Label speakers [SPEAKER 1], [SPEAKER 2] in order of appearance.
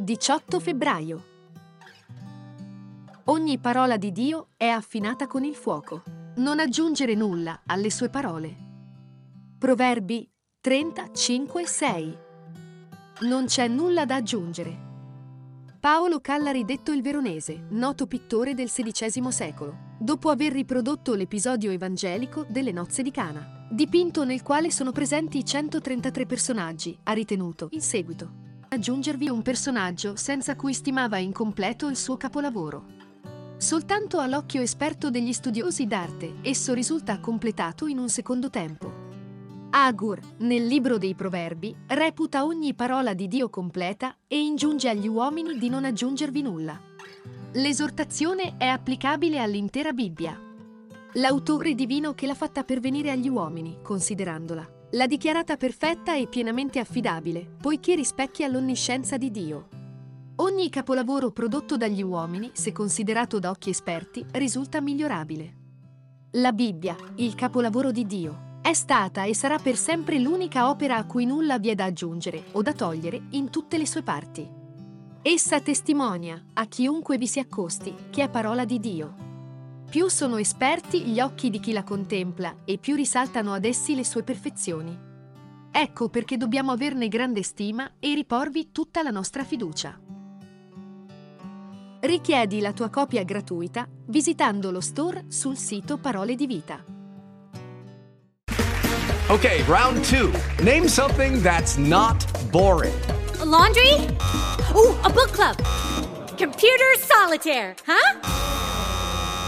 [SPEAKER 1] Diciotto febbraio. Ogni parola di Dio è affinata con il fuoco. Non aggiungere nulla alle sue parole. Proverbi 35:6. Non c'è nulla da aggiungere. Paolo Callari detto il Veronese, noto pittore del XVI secolo, dopo aver riprodotto l'episodio evangelico delle nozze di Cana, dipinto nel quale sono presenti 133 personaggi, ha ritenuto, in seguito, aggiungervi un personaggio senza cui stimava incompleto il suo capolavoro. Soltanto all'occhio esperto degli studiosi d'arte esso risulta completato in un secondo tempo. Agur, nel libro dei Proverbi, reputa ogni parola di Dio completa e ingiunge agli uomini di non aggiungervi nulla. L'esortazione è applicabile all'intera Bibbia. L'autore divino che l'ha fatta pervenire agli uomini, considerandola, l'ha dichiarata perfetta e pienamente affidabile, poiché rispecchia l'onniscienza di Dio. Ogni capolavoro prodotto dagli uomini, se considerato da occhi esperti, risulta migliorabile. La Bibbia, il capolavoro di Dio, è stata e sarà per sempre l'unica opera a cui nulla vi è da aggiungere o da togliere in tutte le sue parti. Essa testimonia a chiunque vi si accosti che è parola di Dio. Più sono esperti gli occhi di chi la contempla e più risaltano ad essi le sue perfezioni. Ecco perché dobbiamo averne grande stima e riporvi tutta la nostra fiducia. Richiedi la tua copia gratuita visitando lo store sul sito Parole di Vita.
[SPEAKER 2] Okay, round two. Name something that's not boring.
[SPEAKER 3] A laundry? Ooh, a book club. Computer solitaire, huh?